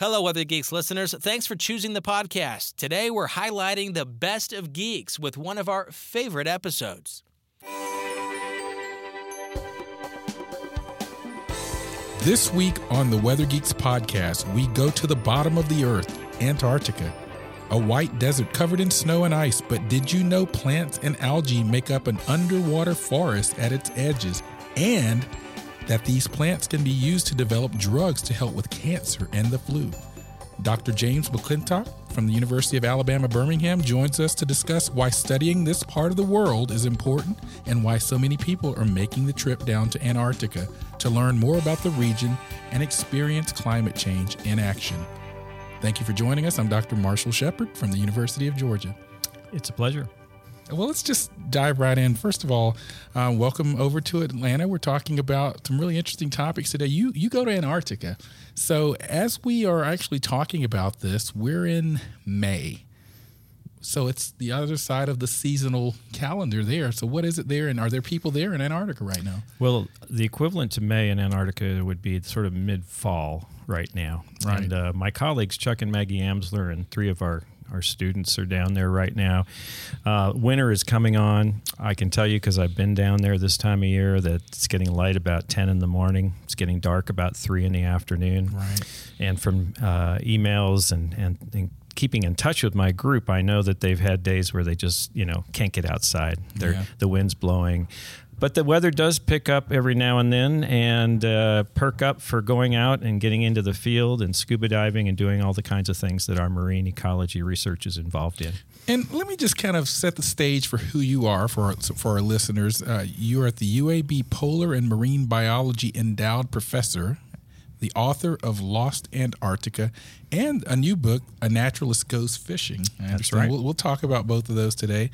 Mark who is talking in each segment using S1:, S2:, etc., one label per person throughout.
S1: Hello, Weather Geeks listeners. Thanks for choosing the podcast. Today, we're highlighting the best of geeks with one of our favorite episodes.
S2: This week on the Weather Geeks podcast, we go to the bottom of the earth, Antarctica. A white desert covered in snow and ice, but did you know plants and algae make up an underwater forest at its edges? And that these plants can be used to develop drugs to help with cancer and the flu. Dr. James McClintock from the University of Alabama Birmingham joins us to discuss why studying this part of the world is important and why so many people are making the trip down to Antarctica to learn more about the region and experience climate change in action. Thank you for joining us. I'm Dr. Marshall Shepard from the University of Georgia.
S3: It's a pleasure.
S2: Well, let's just dive right in. First of all, uh, welcome over to Atlanta. We're talking about some really interesting topics today. You you go to Antarctica, so as we are actually talking about this, we're in May, so it's the other side of the seasonal calendar there. So what is it there, and are there people there in Antarctica right now?
S3: Well, the equivalent to May in Antarctica would be sort of mid fall right now.
S2: Right.
S3: And uh, my colleagues Chuck and Maggie Amsler and three of our our students are down there right now. Uh, winter is coming on. I can tell you because I've been down there this time of year that it's getting light about 10 in the morning. It's getting dark about 3 in the afternoon.
S2: Right.
S3: And from uh, emails and, and, and keeping in touch with my group, I know that they've had days where they just, you know, can't get outside. They're,
S2: Yeah.
S3: The wind's blowing. But the weather does pick up every now and then and uh, perk up for going out and getting into the field and scuba diving and doing all the kinds of things that our marine ecology research is involved in.
S2: And let me just kind of set the stage for who you are for our, for our listeners. Uh, you are at the UAB Polar and Marine Biology Endowed Professor, the author of Lost Antarctica, and a new book, A Naturalist Goes Fishing. Understand.
S3: right.
S2: We'll, we'll talk about both of those today.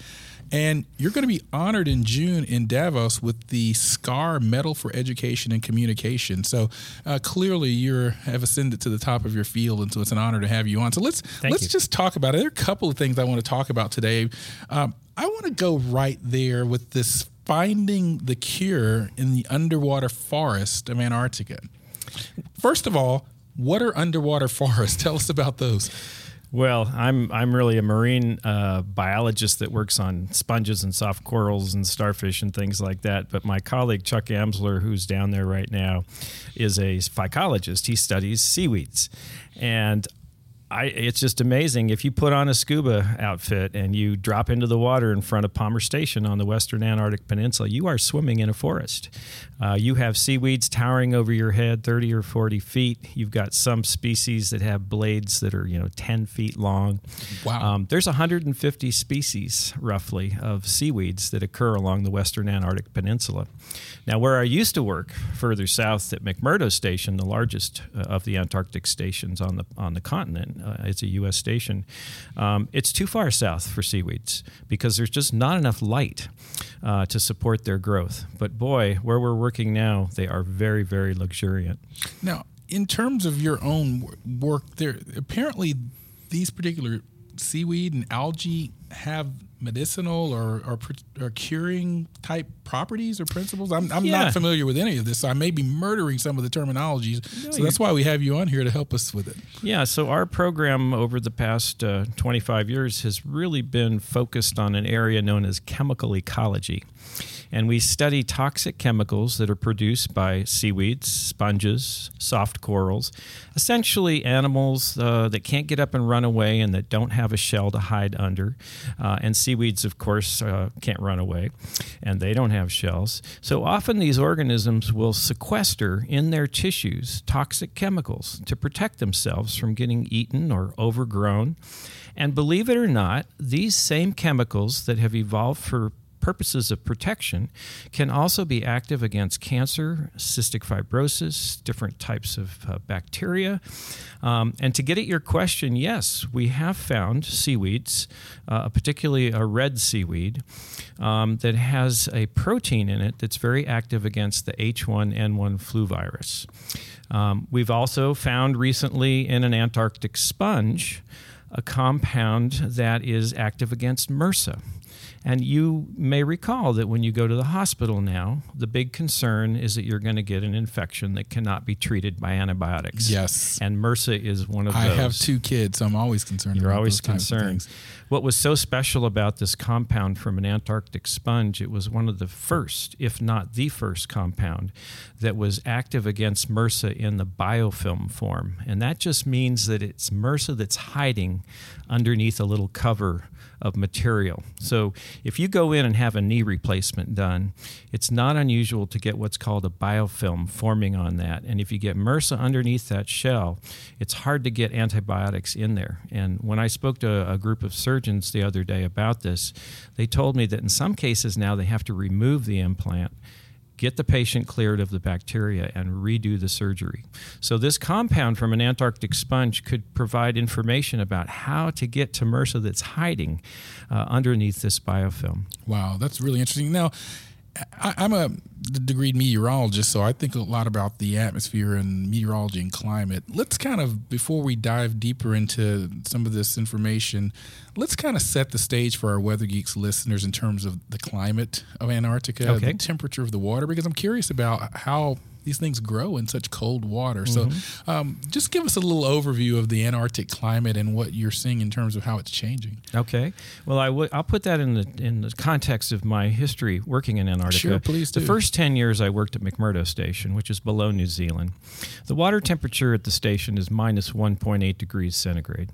S2: And you're going to be honored in June in Davos with the SCAR Medal for Education and Communication. So uh, clearly, you have ascended to the top of your field, and so it's an honor to have you on. So let's let's
S3: you.
S2: just talk about it. There are a couple of things I want to talk about today. Um, I want to go right there with this finding the cure in the underwater forest of Antarctica. First of all, what are underwater forests? Tell us about those.
S3: Well, I'm I'm really a marine uh, biologist that works on sponges and soft corals and starfish and things like that. But my colleague Chuck Amsler, who's down there right now, is a phycologist. He studies seaweeds, and I, it's just amazing. If you put on a scuba outfit and you drop into the water in front of Palmer Station on the western Antarctic Peninsula, you are swimming in a forest. Uh, you have seaweeds towering over your head, 30 or 40 feet. You've got some species that have blades that are, you know, 10 feet long.
S2: Wow.
S3: Um, there's 150 species, roughly, of seaweeds that occur along the western Antarctic Peninsula. Now, where I used to work, further south at McMurdo Station, the largest uh, of the Antarctic stations on the on the continent, uh, it's a U.S. station. Um, it's too far south for seaweeds because there's just not enough light uh, to support their growth. But boy, where we're working now, they are very, very luxuriant.
S2: Now, in terms of your own work, there apparently these particular seaweed and algae have medicinal or, or, or curing type properties or principles. I'm, I'm
S3: Yeah.
S2: not familiar with any of this, so I may be murdering some of the terminologies. so that's why we have you on here to help us with it.
S3: Yeah, so our program over the past uh, 25 years has really been focused on an area known as chemical ecology. And we study toxic chemicals that are produced by seaweeds, sponges, soft corals, essentially animals uh, that can't get up and run away and that don't have a shell to hide under. Uh, and seaweeds, of course, uh, can't run away and they don't have shells. So often these organisms will sequester in their tissues toxic chemicals to protect themselves from getting eaten or overgrown. And believe it or not, these same chemicals that have evolved for purposes of protection, can also be active against cancer, cystic fibrosis, different types of uh, bacteria. Um, and to get at your question, yes, we have found seaweeds, uh, particularly a red seaweed, um, that has a protein in it that's very active against the H1N1 flu virus. Um, we've also found recently in an Antarctic sponge a compound that is active against MRSA. And you may recall that when you go to the hospital now, the big concern is that you're going to get an infection that cannot be treated by antibiotics.
S2: Yes.
S3: And MRSA is one of
S2: I
S3: those.
S2: I have two kids, so I'm always concerned.
S3: You're
S2: about
S3: always
S2: those types of
S3: concerned. What was so special about this compound from an Antarctic sponge, it was one of the first, if not the first compound that was active against MRSA in the biofilm form. And that just means that it's MRSA that's hiding underneath a little cover of material. So if you go in and have a knee replacement done, it's not unusual to get what's called a biofilm forming on that. And if you get MRSA underneath that shell, it's hard to get antibiotics in there. And when I spoke to a group of surgeons the other day about this, they told me that in some cases now they have to remove the implant get the patient cleared of the bacteria and redo the surgery. So, this compound from an Antarctic sponge could provide information about how to get to MRSA that's hiding uh, underneath this biofilm.
S2: Wow, that's really interesting. Now, I, I'm a degreed meteorologist, so I think a lot about the atmosphere and meteorology and climate. Let's kind of, before we dive deeper into some of this information, let's kind of set the stage for our Weather Geeks listeners in terms of the climate of Antarctica,
S3: Okay.
S2: the temperature of the water, because I'm curious about how these things grow in such cold water. So, um, just give us a little overview of the Antarctic climate and what you're seeing in terms of how it's changing.
S3: Okay. Well, I would. I'll put that in the in the context of my history working in Antarctica.
S2: Sure, please do.
S3: The first ten years I worked at McMurdo Station, which is below New Zealand. The water temperature at the station is minus 1.8 degrees centigrade.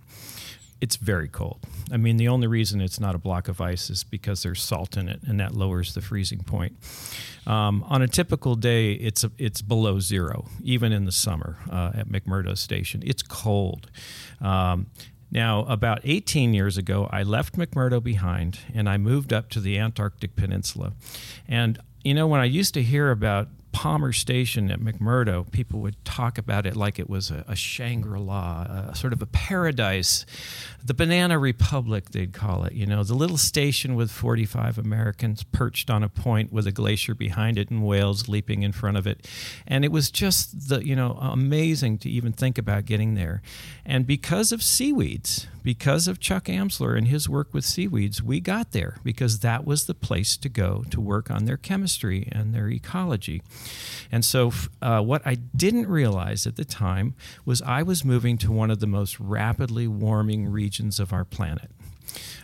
S3: It's very cold. I mean, the only reason it's not a block of ice is because there's salt in it, and that lowers the freezing point. Um, on a typical day, it's a, it's below zero, even in the summer uh, at McMurdo Station. It's cold. Um, now, about 18 years ago, I left McMurdo behind and I moved up to the Antarctic Peninsula. And, you know, when I used to hear about Palmer Station at McMurdo, people would talk about it like it was a, a Shangri La, sort of a paradise, the Banana Republic, they'd call it. You know, the little station with 45 Americans perched on a point with a glacier behind it and whales leaping in front of it. And it was just the, you know, amazing to even think about getting there. And because of seaweeds, because of Chuck Amsler and his work with seaweeds, we got there because that was the place to go to work on their chemistry and their ecology. And so, uh, what I didn't realize at the time was I was moving to one of the most rapidly warming regions of our planet.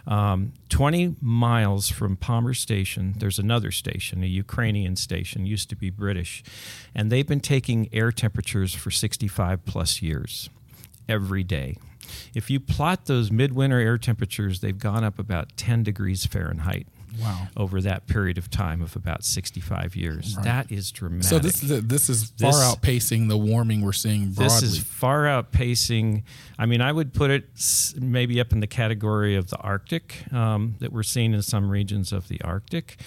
S3: Um, 20 miles from Palmer Station, there's another station, a Ukrainian station, used to be British, and they've been taking air temperatures for 65 plus years every day. If you plot those midwinter air temperatures, they've gone up about 10 degrees Fahrenheit
S2: Wow.
S3: over that period of time of about 65 years. That is dramatic.
S2: So this is this is far
S3: This-
S2: outpacing the warming we're seeing broadly.
S3: This is far outpacing. I mean, I would put it maybe up in the category of the Arctic um, that we're seeing in some regions of the Arctic.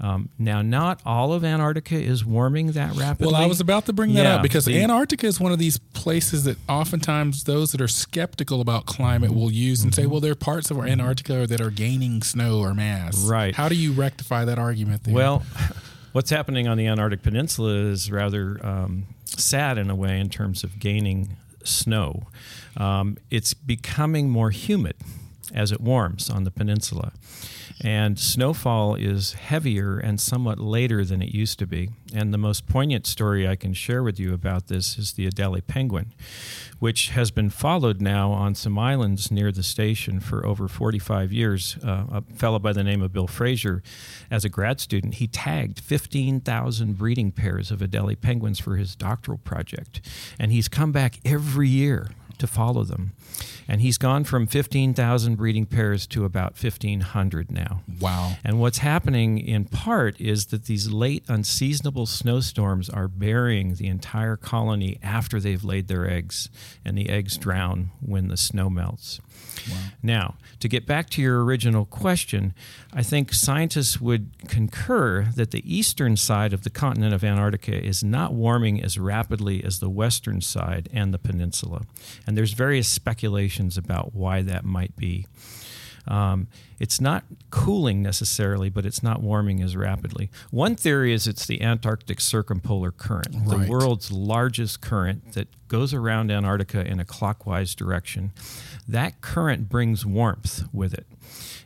S3: Um, now, not all of Antarctica is warming that rapidly.
S2: well, I was about to bring that
S3: Yeah,
S2: up because
S3: the-
S2: Antarctica is one of these places that oftentimes those that are skeptical about climate will use and
S3: Mm-hmm.
S2: say, "Well, there are parts of our Antarctica that are gaining snow or mass."
S3: Right.
S2: How do you rectify that argument? There?
S3: Well, what's happening on the Antarctic Peninsula is rather um, sad in a way in terms of gaining snow. Um, it's becoming more humid as it warms on the peninsula. And snowfall is heavier and somewhat later than it used to be. And the most poignant story I can share with you about this is the Adelie penguin, which has been followed now on some islands near the station for over 45 years. Uh, a fellow by the name of Bill Fraser, as a grad student, he tagged 15,000 breeding pairs of Adelie penguins for his doctoral project. And he's come back every year to follow them. And he's gone from 15,000 breeding pairs to about 1,500 now.
S2: Wow.
S3: And what's happening in part is that these late unseasonable snowstorms are burying the entire colony after they've laid their eggs, and the eggs drown when the snow melts. Wow. Now, to get back to your original question, I think scientists would concur that the eastern side of the continent of Antarctica is not warming as rapidly as the western side and the peninsula. And there's various speculations about why that might be. Um, it's not cooling necessarily, but it's not warming as rapidly. One theory is it's the Antarctic Circumpolar Current,
S2: right.
S3: the world's largest current that goes around Antarctica in a clockwise direction. That current brings warmth with it.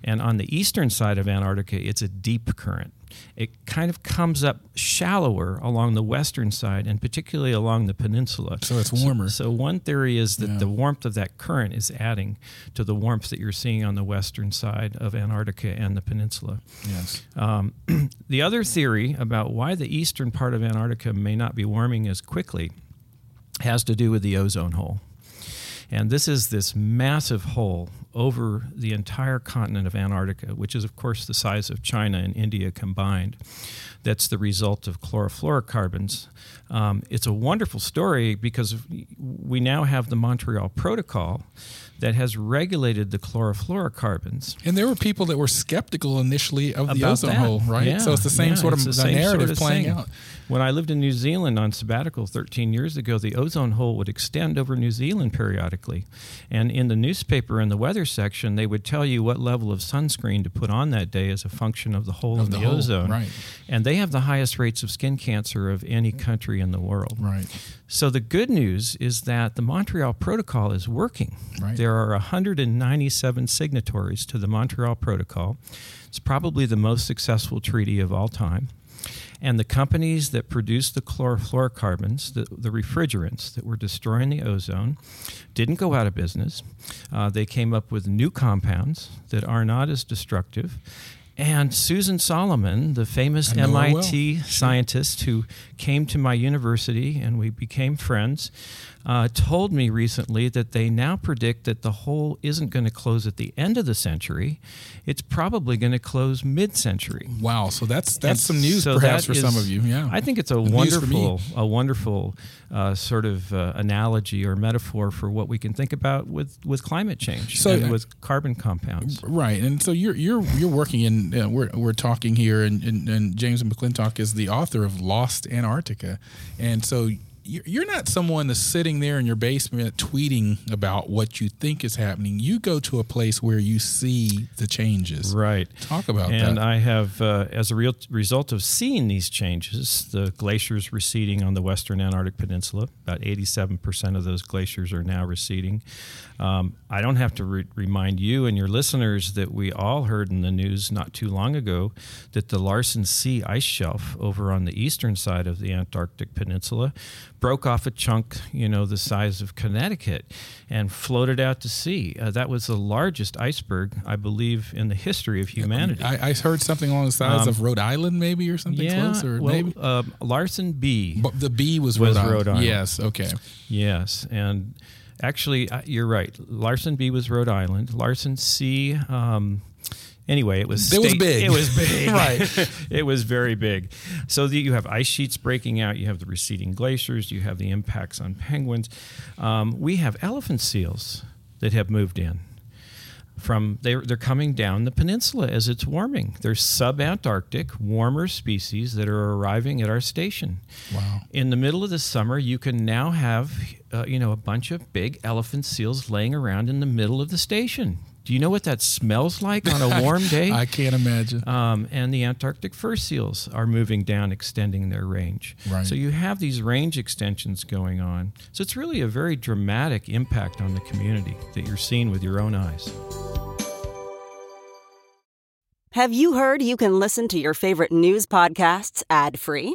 S3: And on the eastern side of Antarctica, it's a deep current it kind of comes up shallower along the western side and particularly along the peninsula.
S2: So it's warmer.
S3: So, so one theory is that
S2: Yeah.
S3: the warmth of that current is adding to the warmth that you're seeing on the western side of Antarctica and the peninsula.
S2: Yes.
S3: Um, the other theory about why the eastern part of Antarctica may not be warming as quickly has to do with the ozone hole. And this is this massive hole over the entire continent of Antarctica, which is, of course, the size of China and India combined. That's the result of chlorofluorocarbons. Um, it's a wonderful story because we now have the Montreal Protocol that has regulated the chlorofluorocarbons.
S2: And there were people that were skeptical initially of the
S3: about
S2: ozone
S3: that.
S2: hole, right?
S3: Yeah,
S2: so it's the same
S3: yeah,
S2: sort of narrative
S3: sort of
S2: playing
S3: thing.
S2: out.
S3: When I lived in New Zealand on sabbatical 13 years ago, the ozone hole would extend over New Zealand periodically. And in the newspaper in the weather section, they would tell you what level of sunscreen to put on that day as a function of the hole
S2: Of
S3: in
S2: the
S3: the,
S2: hole,
S3: ozone.
S2: right.
S3: And they have the highest rates of skin cancer of any country in the world.
S2: Right.
S3: So the good news is that the Montreal Protocol is working.
S2: Right.
S3: There are 197 signatories to the Montreal Protocol. It's probably the most successful treaty of all time. And the companies that produced the chlorofluorocarbons, the, the refrigerants that were destroying the ozone, didn't go out of business. Uh, they came up with new compounds that are not as destructive. And Susan Solomon, the famous
S2: her well.
S3: MIT scientist who came to my university and we became friends, uh, told me recently that they now predict that the hole isn't going to close at the end of the century. It's probably going to close mid century.
S2: Wow. So that's that's
S3: And
S2: some news
S3: so
S2: perhaps for some of you. Yeah.
S3: I think it's a
S2: The news for me.
S3: wonderful, a wonderful uh, sort of uh, analogy or metaphor for what we can think about with, with climate change
S2: So-
S3: and with carbon compounds.
S2: Right, and so you're you're you're working in uh, we're we're talking here, and, and, and James McClintock is the author of Lost Antarctica, and so you're you're not someone that's sitting there in your basement tweeting about what you think is happening. You go to a place where you see the changes.
S3: Right.
S2: Talk about
S3: and
S2: that.
S3: And I have, uh, as a real result of seeing these changes, the glaciers receding on the western Antarctic Peninsula. About 87% of those glaciers are now receding. Um, I don't have to re- remind you and your listeners that we all heard in the news not too long ago that the Larsen C ice shelf over on the eastern side of the Antarctic Peninsula broke off a chunk, you know, the size of Connecticut and floated out to sea. Uh, that was the largest iceberg, I believe, in the history of humanity.
S2: I, I heard something along the sides
S3: Um,
S2: of Rhode Island, maybe or something
S3: yeah,
S2: close, or
S3: well,
S2: maybe.
S3: um, Larsen B.
S2: But the B was,
S3: was
S2: Rhode, Island.
S3: Rhode Island.
S2: Yes. Okay.
S3: Yes, and actually, uh, you're right. Larsen B was Rhode Island. Larsen C. Um, anyway, it was
S2: It was big.
S3: It was big,
S2: Right.
S3: it was very big. So the, you have ice sheets breaking out. You have the receding glaciers. You have the impacts on penguins. Um, we have elephant seals that have moved in. From they're they're coming down the peninsula as it's warming. There's sub-Antarctic warmer species that are arriving at our station.
S2: Wow.
S3: In the middle of the summer, you can now have, uh, you know, a bunch of big elephant seals laying around in the middle of the station. Do you know what that smells like on a warm day?
S2: I can't imagine.
S3: Um, and the Antarctic fur seals are moving down, extending their range.
S2: Right.
S3: So you have these range extensions going on. So it's really a very dramatic impact on the community that you're seeing with your own eyes.
S4: Have you heard you can listen to your favorite news podcasts ad free?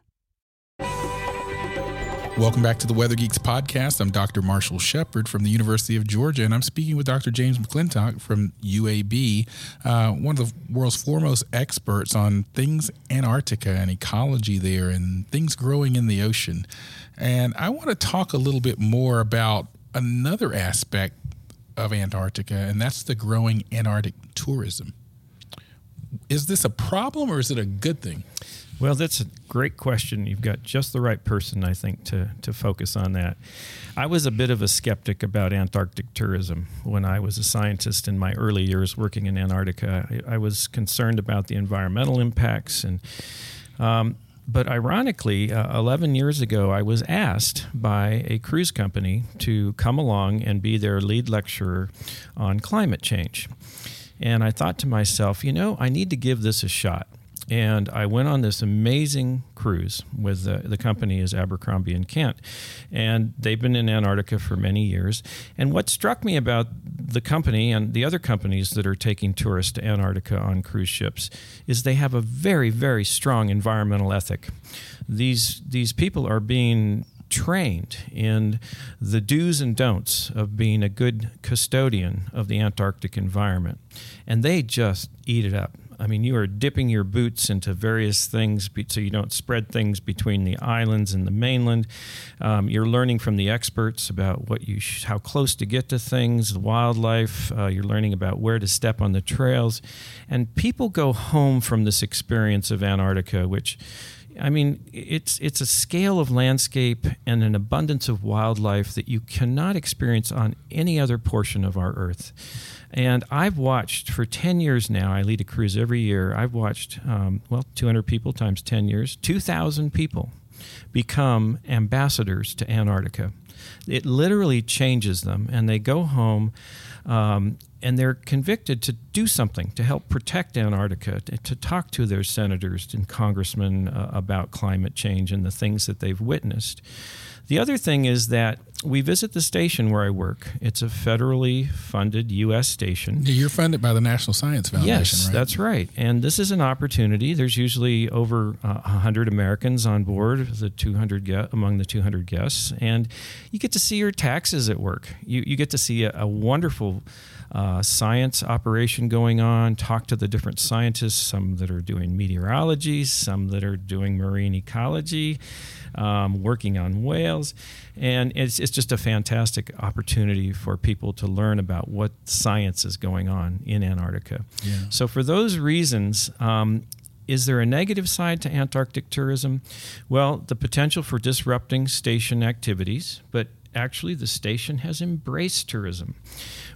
S2: Welcome back to the Weather Geeks podcast. I'm Dr. Marshall Shepard from the University of Georgia, and I'm speaking with Dr. James McClintock from UAB, uh, one of the world's foremost experts on things Antarctica and ecology there and things growing in the ocean. And I want to talk a little bit more about another aspect of Antarctica, and that's the growing Antarctic tourism. Is this a problem or is it a good thing?
S3: Well, that's a great question. You've got just the right person, I think, to, to focus on that. I was a bit of a skeptic about Antarctic tourism when I was a scientist in my early years working in Antarctica. I, I was concerned about the environmental impacts and. Um, but ironically, uh, 11 years ago, I was asked by a cruise company to come along and be their lead lecturer on climate change. And I thought to myself, you know, I need to give this a shot and I went on this amazing cruise with the, the company is Abercrombie and Kent, and they've been in Antarctica for many years. And what struck me about the company and the other companies that are taking tourists to Antarctica on cruise ships is they have a very very strong environmental ethic. These these people are being trained in the do's and don'ts of being a good custodian of the Antarctic environment. And they just eat it up. I mean, you are dipping your boots into various things so you don't spread things between the islands and the mainland. Um, you're learning from the experts about what you sh- how close to get to things, the wildlife. Uh, you're learning about where to step on the trails, and people go home from this experience of Antarctica, which. I mean, it's it's a scale of landscape and an abundance of wildlife that you cannot experience on any other portion of our Earth. And I've watched for 10 years now, I lead a cruise every year. I've watched, um, well, 200 people times 10 years, 2,000 people become ambassadors to Antarctica. It literally changes them, and they go home um, and they're convicted to do something to help protect Antarctica, to, to talk to their senators and congressmen uh, about climate change and the things that they've witnessed. The other thing is that we visit the station where I work. It's a federally funded U.S. station.
S2: You're funded by the National Science Foundation,
S3: yes,
S2: right?
S3: that's right. And this is an opportunity. There's usually over uh, 100 Americans on board, the 200 ge- among the 200 guests, and you get to see your taxes at work. You, you get to see a, a wonderful uh, science operation going on, talk to the different scientists, some that are doing meteorology, some that are doing marine ecology um, working on whales. And it's, it's just a fantastic opportunity for people to learn about what science is going on in Antarctica. Yeah. So, for those reasons, um, is there a negative side to Antarctic tourism? Well, the potential for disrupting station activities, but actually the station has embraced tourism.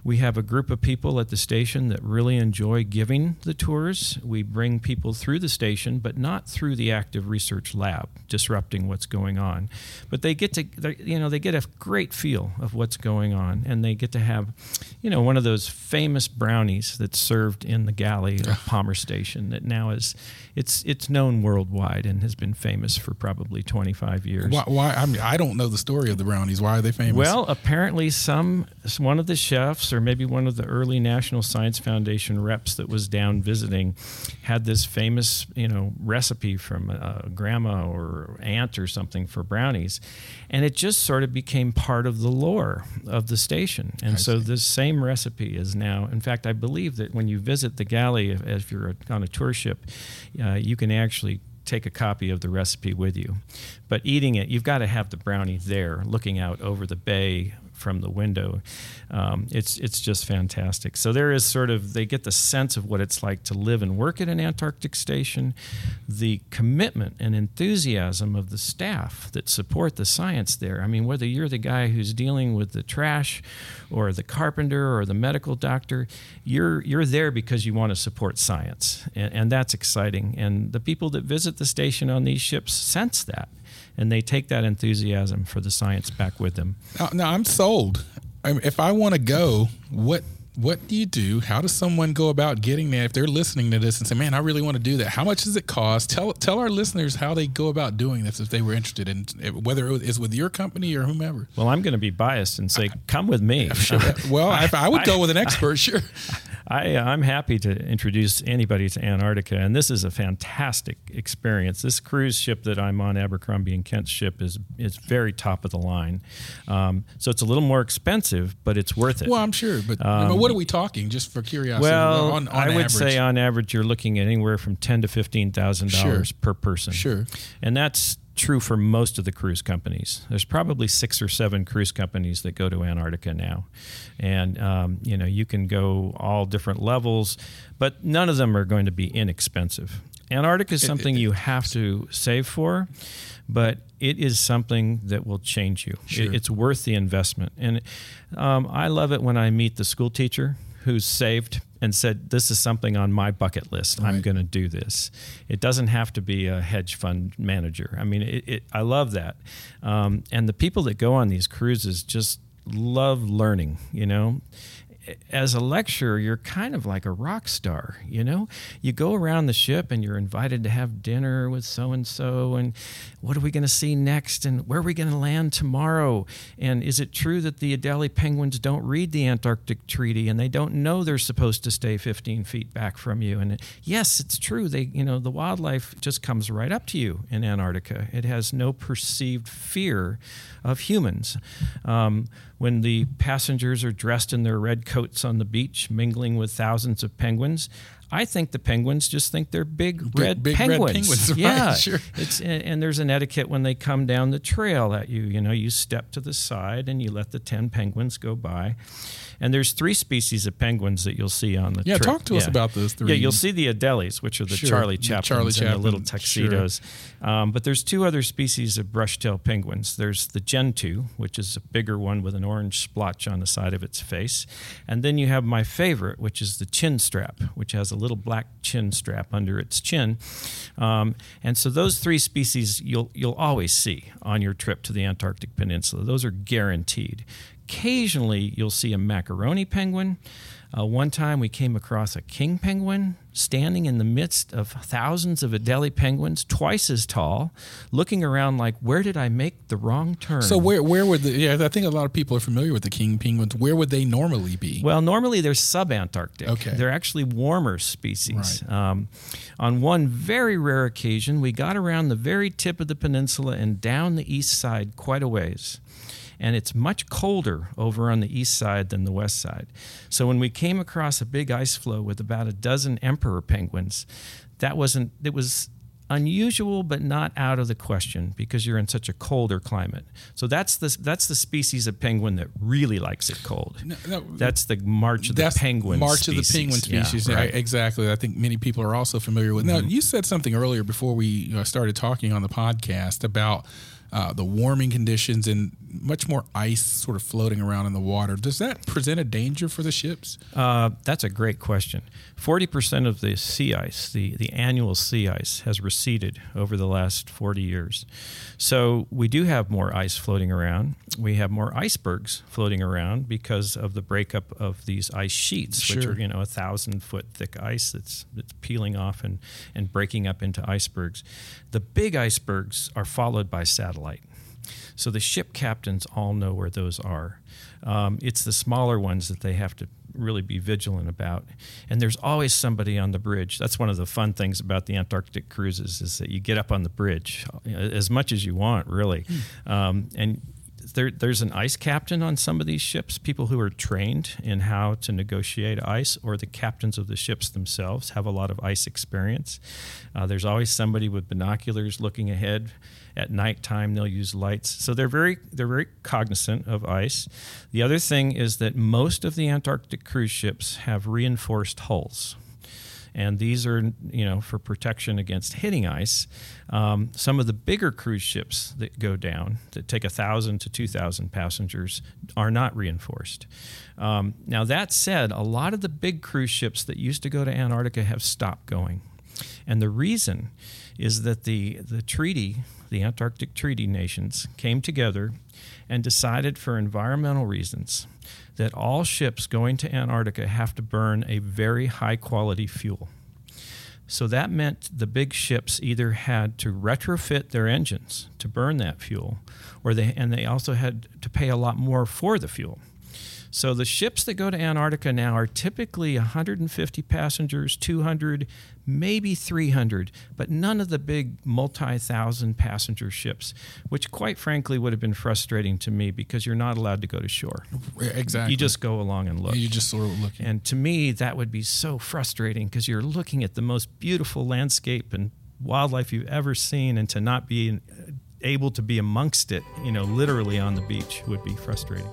S3: We have a group of people at the station that really enjoy giving the tours. We bring people through the station, but not through the active research lab, disrupting what's going on. But they get to, you know, they get a great feel of what's going on, and they get to have, you know, one of those famous brownies that's served in the galley of Palmer Station that now is, it's it's known worldwide and has been famous for probably 25 years.
S2: Why? why I mean, I don't know the story of the brownies. Why are they famous?
S3: Well, apparently, some one of the chefs or maybe one of the early National Science Foundation reps that was down visiting had this famous, you know, recipe from a grandma or aunt or something for brownies, and it just sort of became part of the lore of the station. And I so see. this same recipe is now, in fact, I believe that when you visit the galley, if, if you're on a tour ship, uh, you can actually take a copy of the recipe with you. But eating it, you've got to have the brownie there, looking out over the bay from the window. Um, it's it's just fantastic. So there is sort of they get the sense of what it's like to live and work at an Antarctic station, the commitment and enthusiasm of the staff that support the science there. I mean, whether you're the guy who's dealing with the trash, or the carpenter or the medical doctor, you're you're there because you want to support science, and, and that's exciting. And the people that visit the station on these ships sense that and they take that enthusiasm for the science back with them.
S2: Now, now I'm sold. I mean, if I want to go, what what do you do? How does someone go about getting there? If they're listening to this and say, "Man, I really want to do that," how much does it cost? Tell tell our listeners how they go about doing this if they were interested in eh, whether it is with your company or whomever.
S3: Well, I'm going to be biased and say, "Come with me."
S2: Sure. well, I, I would go with an expert, sure.
S3: I, I'm happy to introduce anybody to Antarctica, and this is a fantastic experience. This cruise ship that I'm on, Abercrombie and Kent's ship, is is very top of the line. Um, so it's a little more expensive, but it's worth it.
S2: Well, I'm sure, but,
S3: Um,
S2: but what are we talking? Just for curiosity.
S3: Well,
S2: on, on
S3: I would
S2: average.
S3: say on average you're looking at anywhere from ten to fifteen thousand dollars
S2: Sure.
S3: per person.
S2: Sure.
S3: and that's true for most of the cruise companies. There's probably six or seven cruise companies that go to Antarctica now, and um, you know you can go all different levels, but none of them are going to be inexpensive. Antarctica is something you have to save for, but it is something that will change you. It- it's worth the investment, and um, I love it when I meet the school teacher who's saved and said, This is something on my bucket list. I'm going to do this. It doesn't have to be a hedge fund manager. I mean, it, it, I love that. Um, and the people that go on these cruises just love learning, you know. As a lecturer, you're kind of like a rock star, you know? You go around the ship and you're invited to have dinner with so and so, and what are we going to see next, and where are we going to land tomorrow? And is it true that the Adelie penguins don't read the Antarctic Treaty and they don't know they're supposed to stay 15 feet back from you? And yes, it's true. They, you know, the wildlife just comes right up to you in Antarctica. It has no perceived fear of humans. Um, when the passengers are dressed in their red coats on the beach, mingling with thousands of penguins, I think the penguins just think they're big,
S2: Big-
S3: red
S2: big red
S3: penguins.
S2: penguins, right,
S3: yeah,
S2: sure.
S3: it's and and there's an etiquette when they come down the trail at you. You know, you step to the side and you let the ten penguins go by. And there's three species of penguins that you'll see on the trip.
S2: Yeah,
S3: trip.
S2: talk to us about those three.
S3: Yeah, you'll see the Adelies, which are the
S2: Sure,
S3: Charlie Chaplins
S2: Charlie
S3: and the
S2: Chaplin,
S3: little
S2: sure.
S3: tuxedos. Um, but there's two other species of brush-tailed penguins. There's the Gentoo, which is a bigger one with an orange splotch on the side of its face, and then you have my favorite, which is the chin strap, which has a little black chin strap under its chin. Um, and so those three species you'll you'll always see on your trip to the Antarctic Peninsula. Those are guaranteed. Occasionally, you'll see a macaroni penguin. Uh, one time, we came across a king penguin standing in the midst of thousands of Adelie penguins, twice as tall, looking around like, "Where did I make the wrong turn?"
S2: So where where would the yeah? I think a lot of people are familiar with the king penguins. Where would they normally be?
S3: Well, normally they're subantarctic.
S2: Okay.
S3: They're actually warmer species.
S2: Right.
S3: Um, on one very rare occasion, we got around the very tip of the peninsula and down the east side quite a ways. And it's much colder over on the east side than the west side. So when we came across a big ice floe with about a dozen emperor penguins, that wasn't, it was unusual but not out of the question because you're in such a colder climate. So that's the, that's the species of penguin that really likes it cold.
S2: No, no,
S3: That's the March of the Penguin
S2: March of the penguin species. Yeah,
S3: right. Mm-hmm.
S2: exactly. I think many people are also familiar with. Now, you said something earlier before we uh, started talking on the podcast about uh, the warming conditions and much more ice sort of floating around in the water. Does that present a danger for the ships?
S3: Uh, that's a great question. Forty percent of the sea ice, the, the annual sea ice, has receded over the last forty years. So we do have more ice floating around. We have more icebergs floating around because of the breakup of these ice sheets, which are you know a thousand foot thick ice that's that's peeling off and and breaking up into icebergs. The big icebergs are followed by satellite. So the ship captains all know where those are. Um, it's the smaller ones that they have to really be vigilant about. And there's always somebody on the bridge. That's one of the fun things about the Antarctic cruises is that you get up on the bridge uh, as much as you want, really. Um, and there, there's an ice captain on some of these ships, people who are trained in how to negotiate ice, or the captains of the ships themselves have a lot of ice experience. Uh, there's always somebody with binoculars looking ahead. At nighttime, they'll use lights, so they're very they're very cognizant of ice. The other thing is that most of the Antarctic cruise ships have reinforced hulls and these are you know for protection against hitting ice. Um, some of the bigger cruise ships that go down that take thousand to two thousand passengers are not reinforced. Um, now that said, a lot of the big cruise ships that used to go to Antarctica have stopped going, and the reason is that the the treaty, the Antarctic Treaty Nations, came together and decided for environmental reasons that all ships going to Antarctica have to burn a very high quality fuel. So that meant the big ships either had to retrofit their engines to burn that fuel, or they and they also had to pay a lot more for the fuel. So the ships that go to Antarctica now are typically 150 passengers, 200, maybe 300, but none of the big multi thousand passenger ships, which quite frankly would have been frustrating to me because you're not allowed to go to shore.
S2: Exactly.
S3: You just go along and look.
S2: You just sort of looking.
S3: And to me, that would be so frustrating because you're looking at the most beautiful landscape and wildlife you've ever seen, and to not be able to be amongst it, you know, literally on the beach would be frustrating.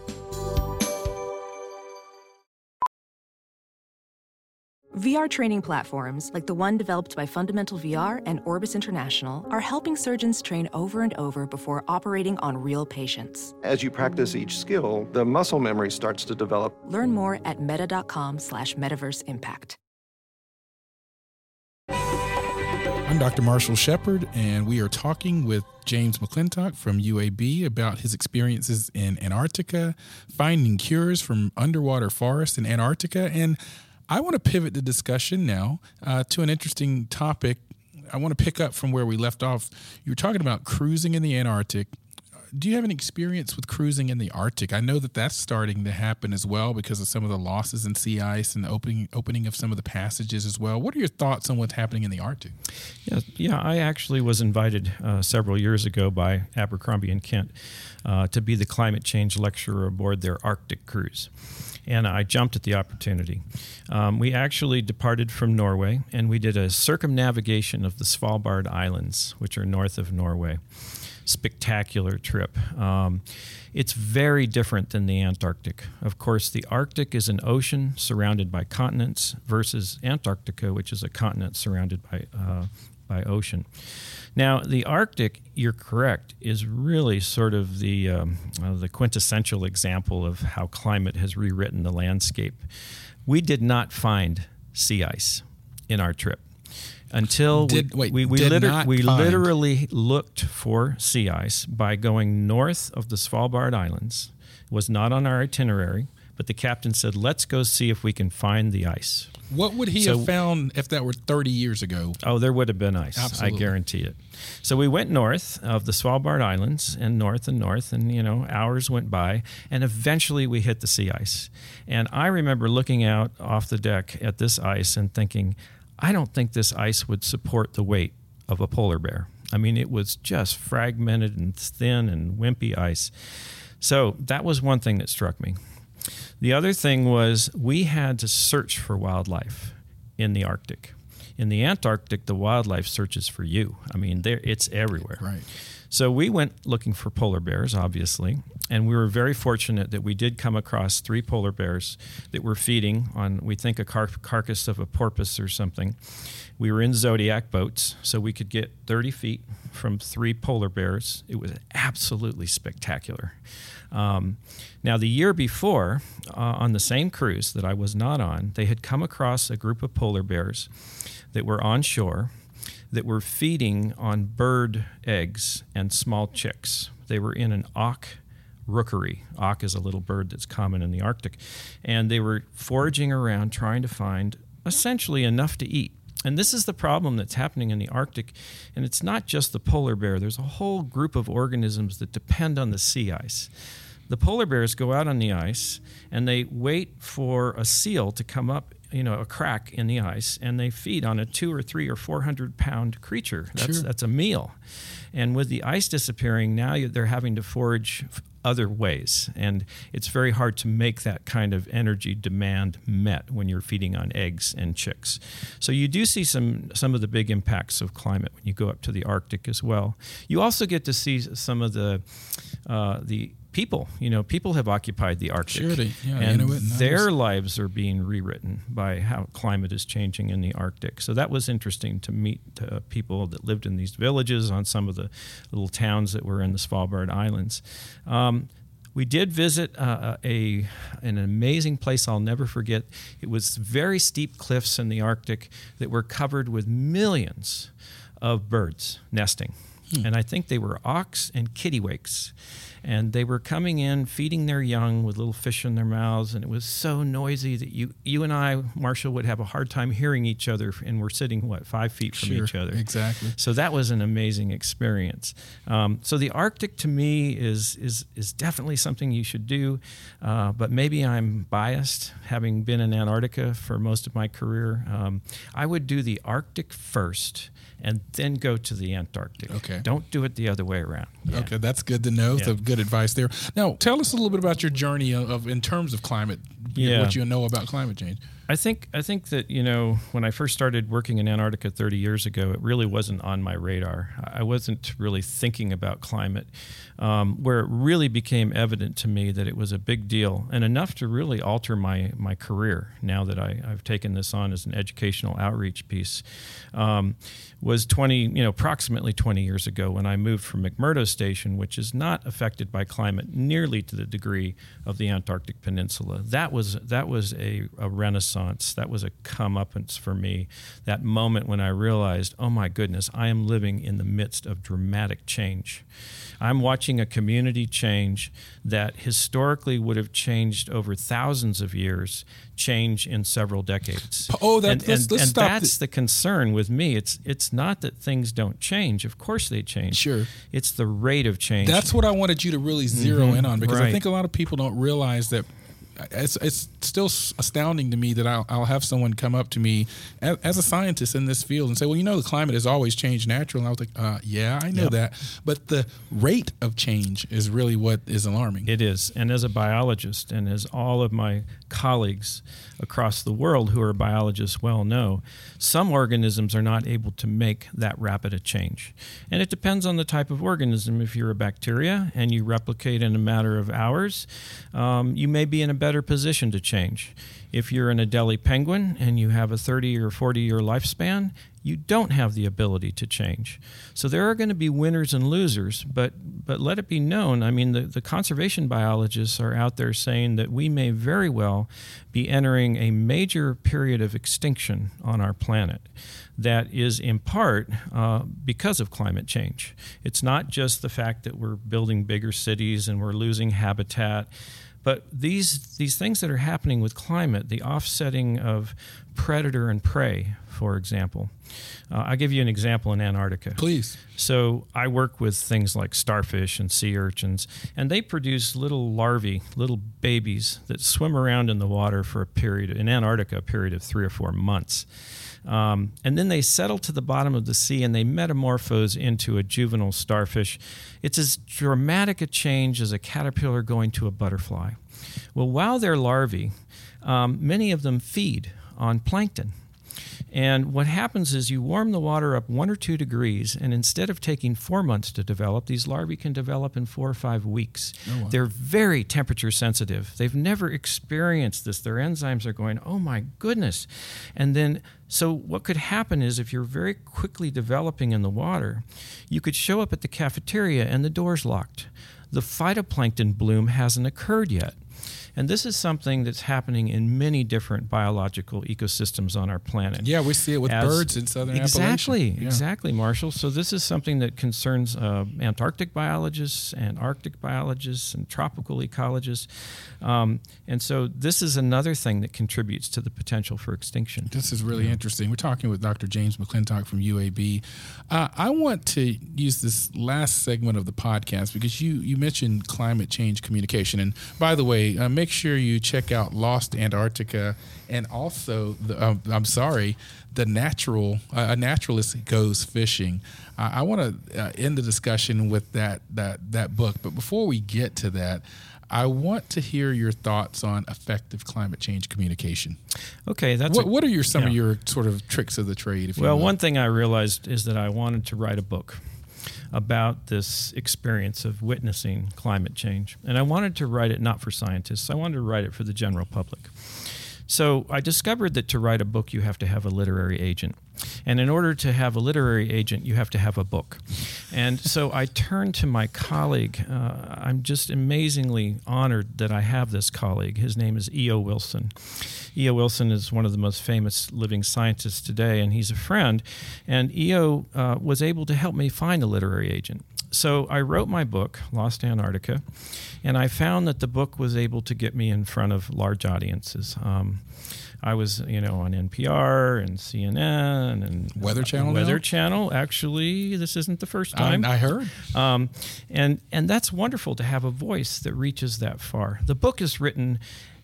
S5: VR training platforms, like the one developed by Fundamental VR and Orbis International, are helping surgeons train over and over before operating on real patients.
S6: As you practice each skill, the muscle memory starts to develop.
S5: Learn more at meta.com slash metaverse impact.
S2: I'm Dr. Marshall Shepard, and we are talking with James McClintock from UAB about his experiences in Antarctica, finding cures from underwater forests in Antarctica, and I want to pivot the discussion now uh, to an interesting topic. I want to pick up from where we left off. You were talking about cruising in the Antarctic. Do you have any experience with cruising in the Arctic? I know that that's starting to happen as well because of some of the losses in sea ice and the opening opening of some of the passages as well. What are your thoughts on what's happening in the Arctic?
S3: Yeah, yeah. I actually was invited uh, several years ago by Abercrombie and Kent uh, to be the climate change lecturer aboard their Arctic cruise and I jumped at the opportunity. Um, we actually departed from Norway and we did a circumnavigation of the Svalbard Islands, which are north of Norway. Spectacular trip. Um, it's very different than the Antarctic. Of course, the Arctic is an ocean surrounded by continents versus Antarctica, which is a continent surrounded by uh, by ocean. Now, the Arctic, you're correct, is really sort of the um, uh, the quintessential example of how climate has rewritten the landscape. We did not find sea ice in our trip until
S2: did,
S3: we,
S2: wait,
S3: we, we, liter- we literally looked for sea ice by going north of the Svalbard Islands. It was not on our itinerary, but the captain said, "Let's go see if we can find the ice."
S2: What would he
S3: So-
S2: have found if that were 30 years ago?
S3: Oh, there would have been ice.
S2: Absolutely.
S3: I guarantee it. So we went north of the Svalbard Islands and north and north, and you know, hours went by, and eventually we hit the sea ice. And I remember looking out off the deck at this ice and thinking, I don't think this ice would support the weight of a polar bear. I mean, it was just fragmented and thin and wimpy ice. So that was one thing that struck me. The other thing was we had to search for wildlife in the Arctic. In the Antarctic, the wildlife searches for you. I mean, there it's everywhere.
S2: Right.
S3: So we went looking for polar bears, obviously, and we were very fortunate that we did come across three polar bears that were feeding on, we think, a car- carcass of a porpoise or something. We were in Zodiac boats, so we could get 30 feet from three polar bears. It was absolutely spectacular. Um, now, the year before, uh, on the same cruise that I was not on, they had come across a group of polar bears that were on shore that were feeding on bird eggs and small chicks. They were in an auk rookery. Auk is a little bird that's common in the Arctic. And they were foraging around trying to find essentially enough to eat. And this is the problem that's happening in the Arctic. And it's not just the polar bear, there's a whole group of organisms that depend on the sea ice. The polar bears go out on the ice and they wait for a seal to come up, you know, a crack in the ice, and they feed on a two or three or four hundred pound creature. That's
S2: Sure.
S3: that's a meal. And with the ice disappearing, now they're having to forage other ways, and it's very hard to make that kind of energy demand met when you're feeding on eggs and chicks. So you do see some some of the big impacts of climate when you go up to the Arctic as well. You also get to see some of the uh, the people. You know, people have occupied the Arctic,
S2: yeah,
S3: and
S2: Inuit
S3: their lives are being rewritten by how climate is changing in the Arctic. So that was interesting to meet uh, people that lived in these villages on some of the little towns that were in the Svalbard Islands. Um, we did visit uh, a an amazing place I'll never forget. It was very steep cliffs in the Arctic that were covered with millions of birds nesting. And I think they were auks and kittiwakes. And they were coming in feeding their young with little fish in their mouths, and it was so noisy that you you and I, Marshall, would have a hard time hearing each other, and we're sitting what five feet from
S2: Sure,
S3: each other.
S2: exactly.
S3: So that was an amazing experience. Um, so the Arctic to me is is is definitely something you should do, uh, but maybe I'm biased, having been in Antarctica for most of my career. Um, I would do the Arctic first. And then go to the Antarctic.
S2: Okay.
S3: Don't do it the other way around. Yeah.
S2: Okay, that's good to know.
S3: Yeah.
S2: So good advice there. Now, tell us a little bit about your journey of, of in terms of climate.
S3: Yeah.
S2: What you know about climate change.
S3: I think I think that you know when I first started working in Antarctica 30 years ago, it really wasn't on my radar. I wasn't really thinking about climate. Um, where it really became evident to me that it was a big deal and enough to really alter my my career. Now that I, I've taken this on as an educational outreach piece, um, was 20 you know approximately 20 years ago when I moved from McMurdo Station, which is not affected by climate nearly to the degree of the Antarctic Peninsula. That was that was a, a renaissance. That was a comeuppance for me. That moment when I realized, oh my goodness, I am living in the midst of dramatic change. I'm watching a community change that historically would have changed over thousands of years, change in several decades.
S2: Oh, that-
S3: and,
S2: let's-
S3: and,
S2: let's
S3: and that's the concern with me. It's it's not that things don't change. Of course they change.
S2: Sure.
S3: It's the rate of change.
S2: That's what I wanted you to really 0 in on because I
S3: Mm-hmm.
S2: Think a lot of people don't realize that. It's, it's still astounding to me that I'll, I'll have someone come up to me as, as a scientist in this field and say, "Well, you know, the climate has always changed naturally." And I was like, uh, "Yeah, I know
S3: Yep.
S2: that, but the rate of change is really what is alarming."
S3: It is. And as a biologist, and as all of my colleagues across the world who are biologists well know, some organisms are not able to make that rapid a change. And it depends on the type of organism. If you're a bacteria and you replicate in a matter of hours, um, you may be in a better position to change. If you're an Adelie penguin and you have a 30 or 40 year lifespan, you don't have the ability to change. So there are going to be winners and losers, but but let it be known, I mean the, the conservation biologists are out there saying that we may very well be entering a major period of extinction on our planet that is in part uh, because of climate change. It's not just the fact that we're building bigger cities and we're losing habitat. But these these things that are happening with climate, the offsetting of predator and prey, for example. Uh, I'll give you an example in Antarctica.
S2: Please.
S3: So I work with things like starfish and sea urchins, and they produce little larvae, little babies that swim around in the water for a period in Antarctica, a period of three or four months. Um, and then they settle to the bottom of the sea and they metamorphose into a juvenile starfish. It's as dramatic a change as a caterpillar going to a butterfly. Well, while they're larvae, um, many of them feed on plankton. And what happens is you warm the water up one or two degrees, and instead of taking four months to develop, these larvae can develop in four or five weeks. Oh, They're very temperature sensitive. They've never experienced this. Their enzymes are going, oh my goodness. And then, so what could happen is if you're very quickly developing in the water, you could show up at the cafeteria and the door's locked. The phytoplankton bloom hasn't occurred yet. And this is something that's happening in many different biological ecosystems on our planet.
S2: Yeah, we see it with
S3: As-
S2: birds in southern
S3: exactly,
S2: Appalachia. Yeah.
S3: Exactly, Marshall. So this is something that concerns uh, Antarctic biologists and Arctic biologists and tropical ecologists. Um, and so this is another thing that contributes to the potential for extinction.
S2: This is really interesting. We're talking with Dr. James McClintock from UAB. Uh, I want to use this last segment of the podcast because you you mentioned climate change communication. And by the way, uh, make sure you check out Lost Antarctica and also the, uh, I'm sorry, the natural uh, a naturalist goes fishing. Uh, I want to uh, end the discussion with that that that book. But before we get to that. I want to hear your thoughts on effective climate change communication.
S3: Okay, that's
S2: What,
S3: a-
S2: what are your some of your sort of tricks of the trade? If
S3: Well, one thing I realized is that I wanted to write a book about this experience of witnessing climate change. And I wanted to write it not for scientists, I wanted to write it for the general public. So I discovered that to write a book, you have to have a literary agent. And in order to have a literary agent, you have to have a book. And so I turned to my colleague. Uh, I'm just amazingly honored that I have this colleague. His name is E.O. Wilson. E.O. Wilson is one of the most famous living scientists today, and he's a friend. And E.O. Uh, was able to help me find a literary agent. So I wrote my book, Lost Antarctica, and I found that the book was able to get me in front of large audiences. Um, I was, you know, on NPR and CNN and
S2: Weather Channel.
S3: Weather
S2: now?
S3: Channel. Actually, this isn't the first time.
S2: I, I heard.
S3: Um, and and that's wonderful to have a voice that reaches that far. The book is written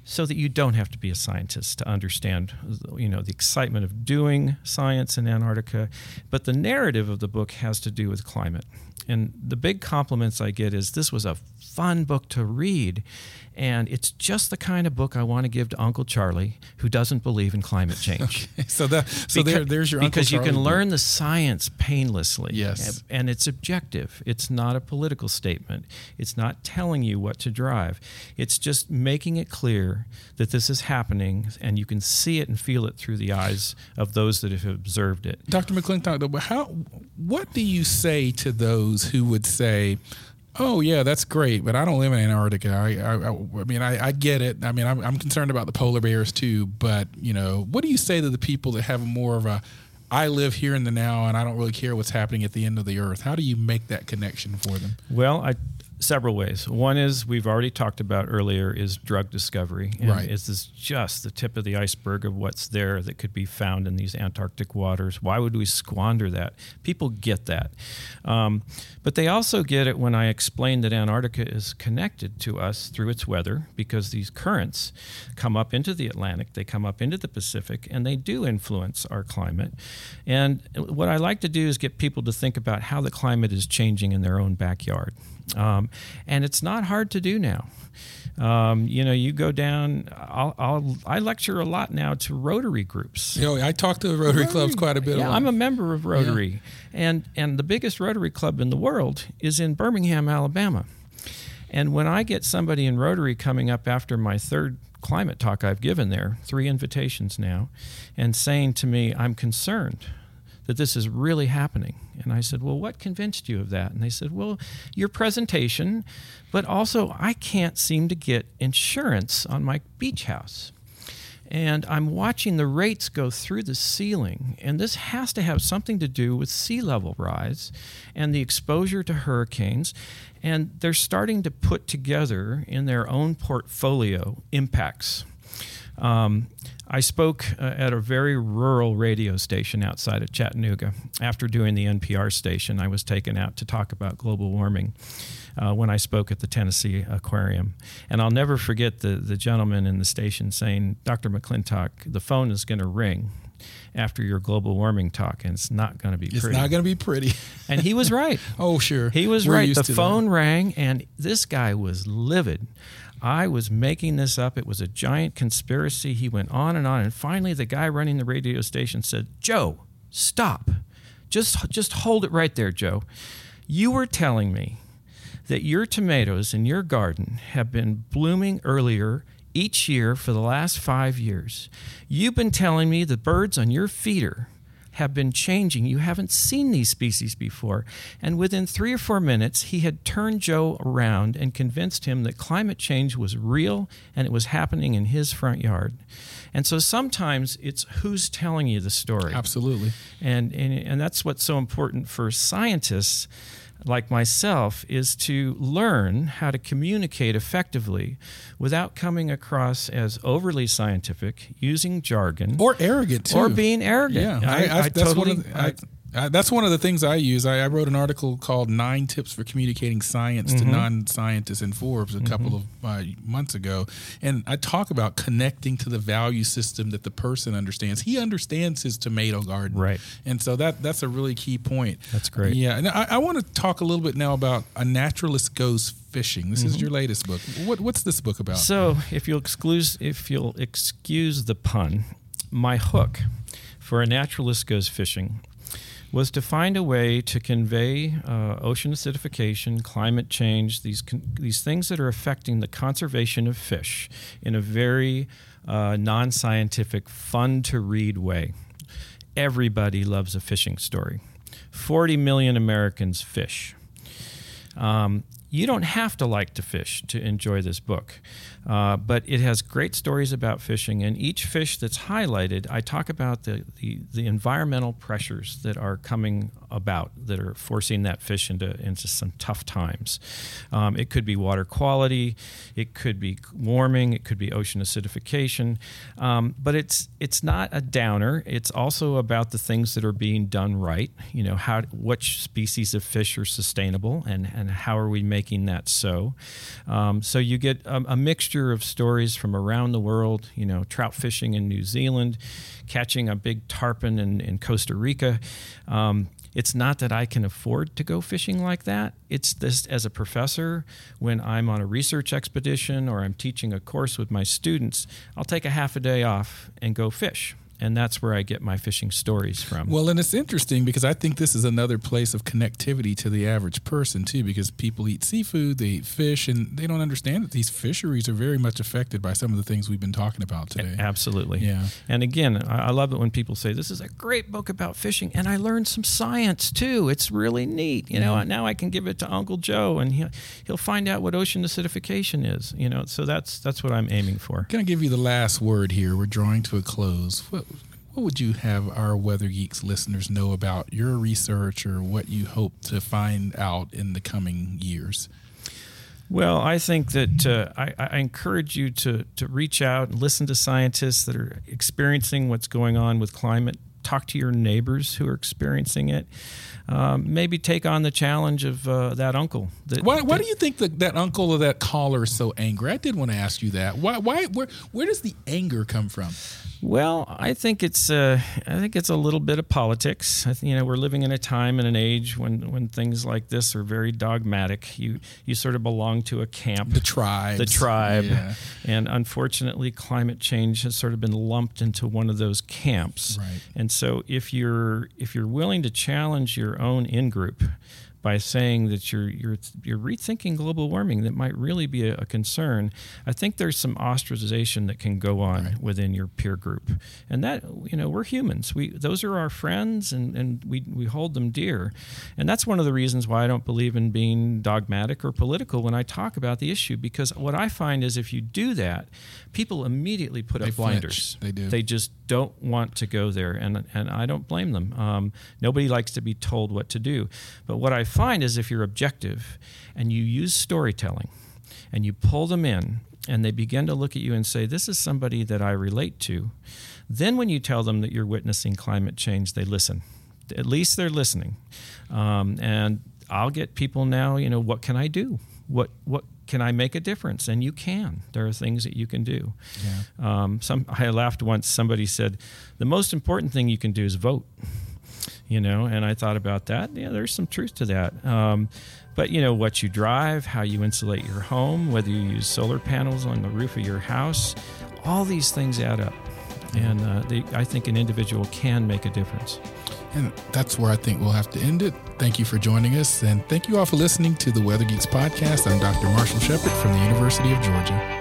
S3: so that you don't have to be a scientist to understand you know the excitement of doing science in Antarctica but the narrative of the book has to do with climate and the big compliments I get is this was a fun book to read and it's just the kind of book I want to give to Uncle Charlie, who doesn't believe in climate change.
S2: Okay. So that so
S3: because,
S2: there, there's your
S3: because you can learn the science painlessly.
S2: Yes.
S3: and it's objective. It's not a political statement. It's not telling you what to drive. It's just making it clear that this is happening, and you can see it and feel it through the eyes of those that have observed it.
S2: Dr. McClintock, how? What do you say to those who would say? Oh yeah, that's great, but I don't live in Antarctica. I, I, I mean, I, I get it. I mean, I'm, I'm concerned about the polar bears too. But you know, what do you say to the people that have more of a, I live here in the now, and I don't really care what's happening at the end of the earth? How do you make that connection for them?
S3: Well, I several ways. One is we've already talked about earlier is drug discovery. And
S2: Right.
S3: Is this just the tip of the iceberg of what's there that could be found in these Antarctic waters? Why would we squander that? People get that. Um, but they also get it when I explain that Antarctica is connected to us through its weather because these currents come up into the Atlantic, they come up into the Pacific, and they do influence our climate. And what I like to do is get people to think about how the climate is changing in their own backyard. Um, and it's not hard to do now. Um, you know, you go down. I'll, I'll I lecture a lot now to Rotary groups.
S2: You know, I talk to the Rotary clubs quite a bit.
S3: Yeah, I'm a member of Rotary, and and the biggest Rotary club in the world is in Birmingham, Alabama. And when I get somebody in Rotary coming up after my third climate talk I've given there, three invitations now, and saying to me, I'm concerned that this is really happening. And I said, Well, what convinced you of that? And they said, Well, your presentation, but also I can't seem to get insurance on my beach house. And I'm watching the rates go through the ceiling. And this has to have something to do with sea level rise and the exposure to hurricanes. And they're starting to put together in their own portfolio impacts. Um, I spoke uh, at a very rural radio station outside of Chattanooga. After doing the NPR station, I was taken out to talk about global warming uh, when I spoke at the Tennessee Aquarium. And I'll never forget the, the gentleman in the station saying, Dr. McClintock, the phone is going to ring after your global warming talk, and it's not going to be
S2: It's
S3: pretty.
S2: not going to be pretty.
S3: and he was right.
S2: oh, sure.
S3: He was
S2: We're
S3: right. The
S2: to that.
S3: phone rang, and this guy was livid. I was making this up. It was a giant conspiracy. He went on and on, and finally, the guy running the radio station said, "Joe, stop. Just, just hold it right there, Joe. You were telling me that your tomatoes in your garden have been blooming earlier." Each year for the last five years. You've been telling me the birds on your feeder have been changing. You haven't seen these species before. And within three or four minutes, he had turned Joe around and convinced him that climate change was real and it was happening in his front yard. And so sometimes it's who's telling you the story.
S2: Absolutely.
S3: And, and, and that's what's so important for scientists like myself is to learn how to communicate effectively without coming across as overly scientific, using jargon,
S2: Or arrogant too.
S3: or being arrogant.
S2: Yeah,
S3: I, I,
S2: that's
S3: totally.
S2: one of the, I, I, that's one of the things I use. I, I wrote an article called Nine Tips for Communicating Science
S3: Mm-hmm.
S2: to Non-Scientists in Forbes a couple of uh, months ago, and I talk about connecting to the value system that the person understands. He understands his tomato garden,
S3: Right.
S2: And so that that's a really key point.
S3: That's great.
S2: Yeah, and I, I want to talk a little bit now about a naturalist goes fishing. This is your latest book. What, what's this book about?
S3: Mm-hmm. so, if you'll excuse, if you'll excuse the pun, my hook for a naturalist goes fishing was to find a way to convey uh, ocean acidification, climate change, these con- these things that are affecting the conservation of fish in a very uh, non-scientific, fun to read way. Everybody loves a fishing story. Forty million Americans fish. Um, you don't have to like to fish to enjoy this book, uh, but it has great stories about fishing. And each fish that's highlighted, I talk about the, the, the environmental pressures that are coming about that are forcing that fish into, into some tough times. Um, it could be water quality, it could be warming, it could be ocean acidification, um, but it's it's not a downer. It's also about the things that are being done right. You know, how which species of fish are sustainable, and and how are we making making that so. Um, so you get a, a, mixture of stories from around the world, you know, trout fishing in New Zealand, catching a big tarpon in, in Costa Rica. Um, it's not that I can afford to go fishing like that. It's this as a professor, when I'm on a research expedition or I'm teaching a course with my students, I'll take a half a day off and go fish and that's where I get my fishing stories from.
S2: Well, and it's interesting because I think this is another place of connectivity to the average person too, because people eat seafood, they eat fish, and they don't understand that these fisheries are very much affected by some of the things we've been talking about today.
S3: Absolutely.
S2: Yeah.
S3: And again, I love it when people say this is a great book about fishing, and I learned some science too. It's really neat. You know, yeah. now I can give it to Uncle Joe, and he'll he'll find out what ocean acidification is. You know, so that's that's what I'm aiming for.
S2: Can I give you the last word here? We're drawing to a close. What what would you have our Weather Geeks listeners know about your research or what you hope to find out in the coming years?
S3: Well, I think that uh, I, I, encourage you to, to reach out and listen to scientists that are experiencing what's going on with climate. Talk to your neighbors who are experiencing it. Um, maybe take on the challenge of uh, that uncle. That,
S2: why, why do you think that, that uncle or that caller is so angry? I did want to ask you that. Why, why, where, where does the anger come from?
S3: Well, I think it's uh, I think it's a little bit of politics. I think, you know, we're living in a time and an age when, when things like this are very dogmatic. You you sort of belong to a camp,
S2: the tribe,
S3: the tribe, yeah. and unfortunately, climate change has sort of been lumped into one of those camps.
S2: Right.
S3: And so, if you're if you're willing to challenge your own in group by saying that you're you're you're rethinking global warming that might really be a, a concern. I think there's some ostracization that can go on right. within your peer group, and that you know we're humans. We those are our friends, and and we we hold them dear, and that's one of the reasons why I don't believe in being dogmatic or political when I talk about the issue. Because what I find is if you do that, people immediately put
S2: they
S3: up blinders.
S2: They do.
S3: They just don't want to go there, and and I don't blame them. Um, nobody likes to be told what to do, but what I find is if you're objective and you use storytelling and you pull them in and they begin to look at you and say, This is somebody that I relate to, then when you tell them that you're witnessing climate change, they listen. At least they're listening. Um, and I'll get people now, you know, what can I do? What, what can I make a difference? And you can. There are things that you can do.
S2: Yeah.
S3: Um, some I laughed once. Somebody said, "The most important thing you can do is vote." You know, and I thought about that. Yeah, there's some truth to that. Um, but you know what you drive, how you insulate your home, whether you use solar panels on the roof of your house, all these things add up, and uh, they, I think an individual can make a difference.
S2: And that's where I think we'll have to end it. Thank you for joining us, and thank you all for listening to the Weather Geeks podcast. I'm Dr. Marshall Shepard from the University of Georgia.